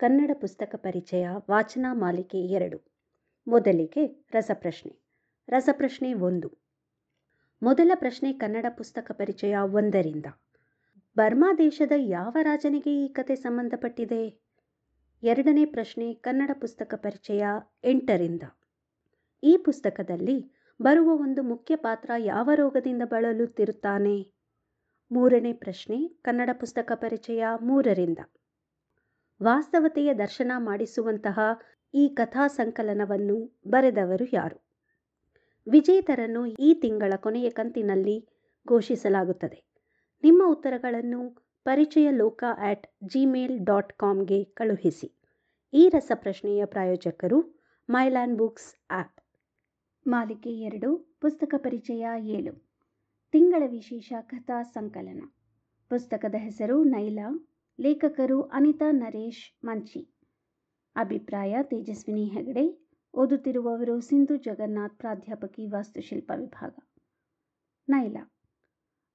ಕನ್ನಡ ಪುಸ್ತಕ ಪರಿಚಯ, ವಾಚನ ಮಾಲಿಕೆ ಎರಡು. ಮೊದಲಿಗೆ ರಸಪ್ರಶ್ನೆ. ರಸಪ್ರಶ್ನೆ ಒಂದು. ಮೊದಲ ಪ್ರಶ್ನೆ ಕನ್ನಡ ಪುಸ್ತಕ ಪರಿಚಯ ಒಂದರಿಂದ. ಬರ್ಮಾ ದೇಶದ ಯಾವ ರಾಜನಿಗೆ ಈ ಕತೆ ಸಂಬಂಧಪಟ್ಟಿದೆ? ಎರಡನೇ ಪ್ರಶ್ನೆ ಕನ್ನಡ ಪುಸ್ತಕ ಪರಿಚಯ ಎಂಟರಿಂದ. ಈ ಪುಸ್ತಕದಲ್ಲಿ ಬರುವ ಒಂದು ಮುಖ್ಯ ಪಾತ್ರ ಯಾವ ರೋಗದಿಂದ ಬಳಲುತ್ತಿರುತ್ತಾನೆ? ಮೂರನೇ ಪ್ರಶ್ನೆ ಕನ್ನಡ ಪುಸ್ತಕ ಪರಿಚಯ ಮೂರರಿಂದ. ವಾಸ್ತವತೆಯ ದರ್ಶನ ಮಾಡಿಸುವಂತಹ ಈ ಕಥಾ ಸಂಕಲನವನ್ನು ಬರೆದವರು ಯಾರು? ವಿಜೇತರನ್ನು ಈ ತಿಂಗಳ ಕೊನೆಯ ಕಂತಿನಲ್ಲಿ ಘೋಷಿಸಲಾಗುತ್ತದೆ. ನಿಮ್ಮ ಉತ್ತರಗಳನ್ನು ಪರಿಚಯ ಲೋಕ ಆಟ್ ಜಿಮೇಲ್ ಡಾಟ್ ಕಾಮ್ಗೆ ಕಳುಹಿಸಿ. ಈ ರಸಪ್ರಶ್ನೆಯ ಪ್ರಾಯೋಜಕರು ಮೈಲ್ಯಾನ್ ಬುಕ್ಸ್ ಆ್ಯಪ್ ಮಾಲಿಕೆ ಎರಡು, ಪುಸ್ತಕ ಪರಿಚಯ ಏಳು. ತಿಂಗಳ ವಿಶೇಷ ಕಥಾ ಸಂಕಲನ. ಪುಸ್ತಕದ ಹೆಸರು ನೈಲಾ. ಲೇಖಕರು ಅನಿತಾ ನರೇಶ್, ಮಂಚಿ. ಅಭಿಪ್ರಾಯ ತೇಜಸ್ವಿನಿ ಹೆಗಡೆ. ಓದುತ್ತಿರುವವರು ಸಿಂಧು ಜಗನ್ನಾಥ್ ಪ್ರಾಧ್ಯಾಪಕಿ, ವಾಸ್ತುಶಿಲ್ಪ ವಿಭಾಗ. ನೈಲಾ.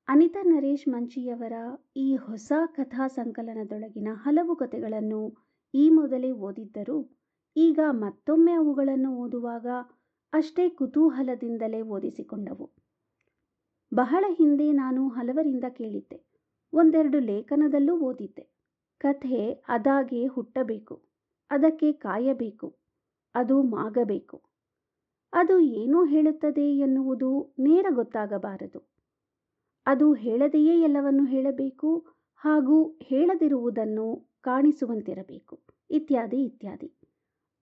ಅನಿತಾ ನರೇಶ್, ಮಂಚಿಯವರ ಈ ಹೊಸ ಕಥಾ ಸಂಕಲನದೊಳಗಿನ ಹಲವು ಕಥೆಗಳನ್ನು ಈ ಮೊದಲೇ ಓದಿದ್ದರೂ. ಈಗ ಮತ್ತೊಮ್ಮೆ ಅವುಗಳನ್ನು ಓದುವಾಗ ಅಷ್ಟೇ ಕುತೂಹಲದಿಂದಲೇ ಓದಿಸಿಕೊಂಡವು. ಬಹಳ ಹಿಂದೆ ನಾನು ಹಲವರಿಂದ ಕೇಳಿದ್ದೆ. ಒಂದೆರಡು ಲೇಖನದಲ್ಲೂ ಓದಿದ್ದೆ. ಕಥೆ ಅದಾಗೆ ಹುಟ್ಟಬೇಕು. ಅದಕ್ಕೆ ಕಾಯಬೇಕು. ಅದು ಮಾಗಬೇಕು. ಅದು ಏನು ಹೇಳುತ್ತದೆ ಎನ್ನುವುದು ನೇರ ಗೊತ್ತಾಗಬಾರದು. ಅದು ಹೇಳದೆಯೇ ಎಲ್ಲವನ್ನು ಹೇಳಬೇಕು ಹಾಗೂ ಹೇಳದಿರುವುದನ್ನು ಕಾಣಿಸುವಂತಿರಬೇಕು. ಇತ್ಯಾದಿ ಇತ್ಯಾದಿ.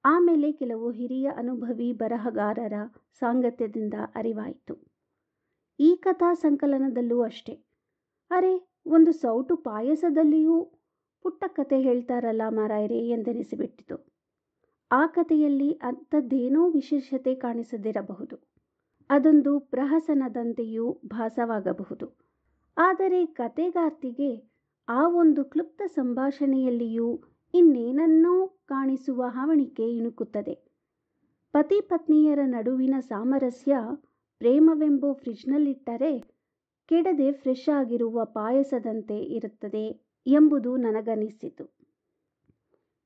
ಆಮೇಲೆ ಕೆಲವು ಹಿರಿಯ ಅನುಭವಿ ಬರಹಗಾರರ ಸಾಂಗತ್ಯದಿಂದ ಅರಿವಾಯಿತು. ಈ ಕಥಾ ಸಂಕಲನದಲ್ಲೂ ಅಷ್ಟೇ. ಅರೆ, ಒಂದು ಸೌಟು ಪಾಯಸದಲ್ಲಿಯೂ ಪುಟ್ಟ ಕತೆ ಹೇಳ್ತಾರಲ್ಲ ಮಾರಾಯರೆ ಎಂದೆನಿಸಿಬಿಟ್ಟಿತು. ಆ ಕಥೆಯಲ್ಲಿ ಅಂಥದ್ದೇನೋ ವಿಶೇಷತೆ ಕಾಣಿಸದಿರಬಹುದು. ಅದೊಂದು ಪ್ರಹಸನದಂತೆಯೂ ಭಾಸವಾಗಬಹುದು. ಆದರೆ ಕತೆಗಾರ್ತಿಗೆ ಆ ಒಂದು ಕ್ಲುಪ್ತ ಸಂಭಾಷಣೆಯಲ್ಲಿಯೂ ಇನ್ನೇನನ್ನೋ ಕಾಣಿಸುವ ಹವಣಿಕೆ ಇಣುಕುತ್ತದೆ. ಪತಿ ಪತ್ನಿಯರ ನಡುವಿನ ಸಾಮರಸ್ಯ ಪ್ರೇಮವೆಂಬೋ ಫ್ರಿಜ್ನಲ್ಲಿಟ್ಟರೆ ಕೆಡದೆ ಫ್ರೆಶ್ ಆಗಿರುವ ಪಾಯಸದಂತೆ ಇರುತ್ತದೆ. ಎಂಬುದು ನನಗನಿಸಿತು.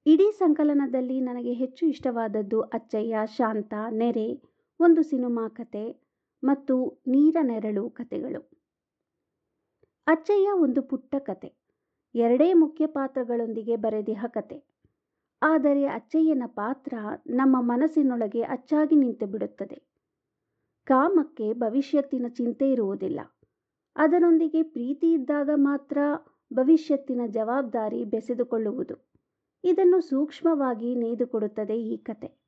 ಇಡೀ ಸಂಕಲನದಲ್ಲಿ ನನಗೆ ಹೆಚ್ಚು ಇಷ್ಟವಾದದ್ದು ಅಚ್ಚಯ್ಯ, ಶಾಂತ, ನೆರೆ, ಒಂದು ಸಿನಿಮಾ ಕತೆ ಮತ್ತು ನೀರ ನೆರಳು ಕತೆಗಳು. ಅಚ್ಚಯ್ಯ ಒಂದು ಪುಟ್ಟ ಕತೆ, ಎರಡೇ ಮುಖ್ಯ ಪಾತ್ರಗಳೊಂದಿಗೆ ಬರೆದಿಹ ಕತೆ. ಆದರೆ ಅಚ್ಚಯ್ಯನ ಪಾತ್ರ ನಮ್ಮ ಮನಸ್ಸಿನೊಳಗೆ ಅಚ್ಚಾಗಿ ನಿಂತು ಬಿಡುತ್ತದೆ ಕಾಮಕ್ಕೆ ಭವಿಷ್ಯತ್ತಿನ ಚಿಂತೆ ಇರುವುದಿಲ್ಲ. ಅದರೊಂದಿಗೆ ಪ್ರೀತಿ ಇದ್ದಾಗ ಮಾತ್ರ ಭವಿಷ್ಯತ್ತಿನ ಜವಾಬ್ದಾರಿ ಬೆಸೆದುಕೊಳ್ಳುವುದು. ಇದನ್ನು ಸೂಕ್ಷ್ಮವಾಗಿ ನೇಯ್ದುಕೊಡುತ್ತದೆ ಈ ಕತೆ.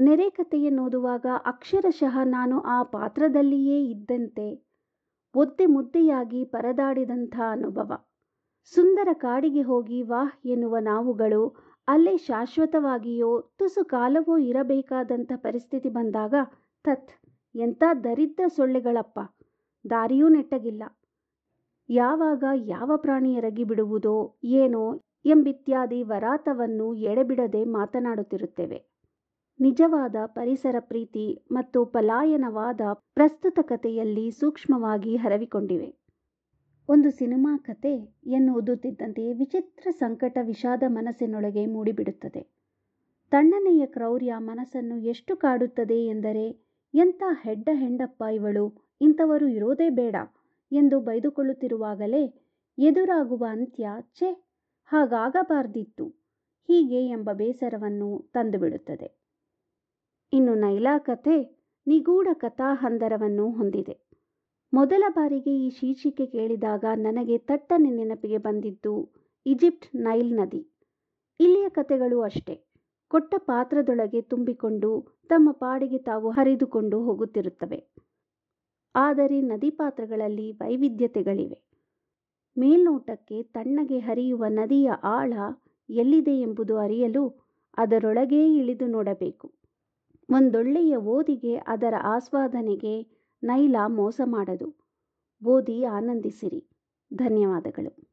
ನೆರೆ ಕಥೆಯನ್ನೋದುವಾಗ ಅಕ್ಷರಶಃ ನಾನು ಆ ಪಾತ್ರದಲ್ಲಿಯೇ ಇದ್ದಂತೆ ಒದ್ದೆ ಮುದ್ದೆಯಾಗಿ ಪರದಾಡಿದಂಥ ಅನುಭವ. ಸುಂದರ ಕಾಡಿಗೆ ಹೋಗಿ ವಾಹ್ ಎನ್ನುವ ನಾವುಗಳು ಅಲ್ಲೇ ಶಾಶ್ವತವಾಗಿಯೋ ತುಸು ಕಾಲವೋ ಇರಬೇಕಾದಂಥ ಪರಿಸ್ಥಿತಿ ಬಂದಾಗ ತತ್ ಎಂಥ ದರಿದ್ರ ಸೊಳ್ಳೆಗಳಪ್ಪ, ದಾರಿಯೂ ನೆಟ್ಟಗಿಲ್ಲ. ಯಾವಾಗ ಯಾವ ಪ್ರಾಣಿ ಎರಗಿ ಬಿಡುವುದೋ ಏನೋ ಎಂಬಿತ್ಯಾದಿ ವರಾತವನ್ನು ಎಡೆಬಿಡದೆ ಮಾತನಾಡುತ್ತಿರುತ್ತೇವೆ. ನಿಜವಾದ ಪರಿಸರ ಪ್ರೀತಿ ಮತ್ತು ಪಲಾಯನವಾದ ಪ್ರಸ್ತುತ ಕಥೆಯಲ್ಲಿ ಸೂಕ್ಷ್ಮವಾಗಿ ಹರವಿಕೊಂಡಿವೆ. ಒಂದು ಸಿನಿಮಾ ಕತೆ ಎನ್ನುವುದುತ್ತಿದ್ದಂತೆ ವಿಚಿತ್ರ ಸಂಕಟ ವಿಷಾದ ಮನಸ್ಸಿನೊಳಗೆ ಮೂಡಿಬಿಡುತ್ತದೆ. ತಣ್ಣನೆಯ ಕ್ರೌರ್ಯ ಮನಸ್ಸನ್ನು ಎಷ್ಟು ಕಾಡುತ್ತದೆ ಎಂದರೆ ಎಂಥ ಹೆಡ್ಡ ಹೆಂಡಪ್ಪ ಇವಳು, ಇಂಥವರು ಇರೋದೇ ಬೇಡ. ಎಂದು ಬೈದುಕೊಳ್ಳುತ್ತಿರುವಾಗಲೇ ಎದುರಾಗುವ ಅಂತ್ಯ ಛೆ, ಹಾಗಾಗಬಾರ್ದಿತ್ತು. ಹೀಗೆ ಎಂಬ ಬೇಸರವನ್ನು ತಂದುಬಿಡುತ್ತದೆ. ಇನ್ನು ನೈಲಾ ಕಥೆ ನಿಗೂಢ ಕಥಾಹಂದರವನ್ನು ಹೊಂದಿದೆ. ಮೊದಲ ಬಾರಿಗೆ ಈ ಶೀರ್ಷಿಕೆ ಕೇಳಿದಾಗ ನನಗೆ ತಟ್ಟನೆ ನೆನಪಿಗೆ ಬಂದಿದ್ದು ಈಜಿಪ್ಟ್ ನೈಲ್ ನದಿ. ಇಲ್ಲಿಯ ಕಥೆಗಳು ಅಷ್ಟೇ. ಕೊಟ್ಟ ಪಾತ್ರದೊಳಗೆ ತುಂಬಿಕೊಂಡು ತಮ್ಮ ಪಾಡಿಗೆ ತಾವು ಹರಿದುಕೊಂಡು ಹೋಗುತ್ತಿರುತ್ತವೆ. ಆದರೆ ನದಿ ಪಾತ್ರಗಳಲ್ಲಿ ವೈವಿಧ್ಯತೆಗಳಿವೆ. ಮೇಲ್ನೋಟಕ್ಕೆ ತಣ್ಣಗೆ ಹರಿಯುವ ನದಿಯ ಆಳ ಎಲ್ಲಿದೆ ಎಂಬುದು ಅರಿಯಲು ಅದರೊಳಗೇ ಇಳಿದು ನೋಡಬೇಕು. ಒಂದೊಳ್ಳೆಯ ಓದಿಗೆ ಅದರ ಆಸ್ವಾದನೆಗೆ ನೈಲ ಮೋಸ ಮಾಡದು. ಓದಿ ಆನಂದಿಸಿರಿ. ಧನ್ಯವಾದಗಳು.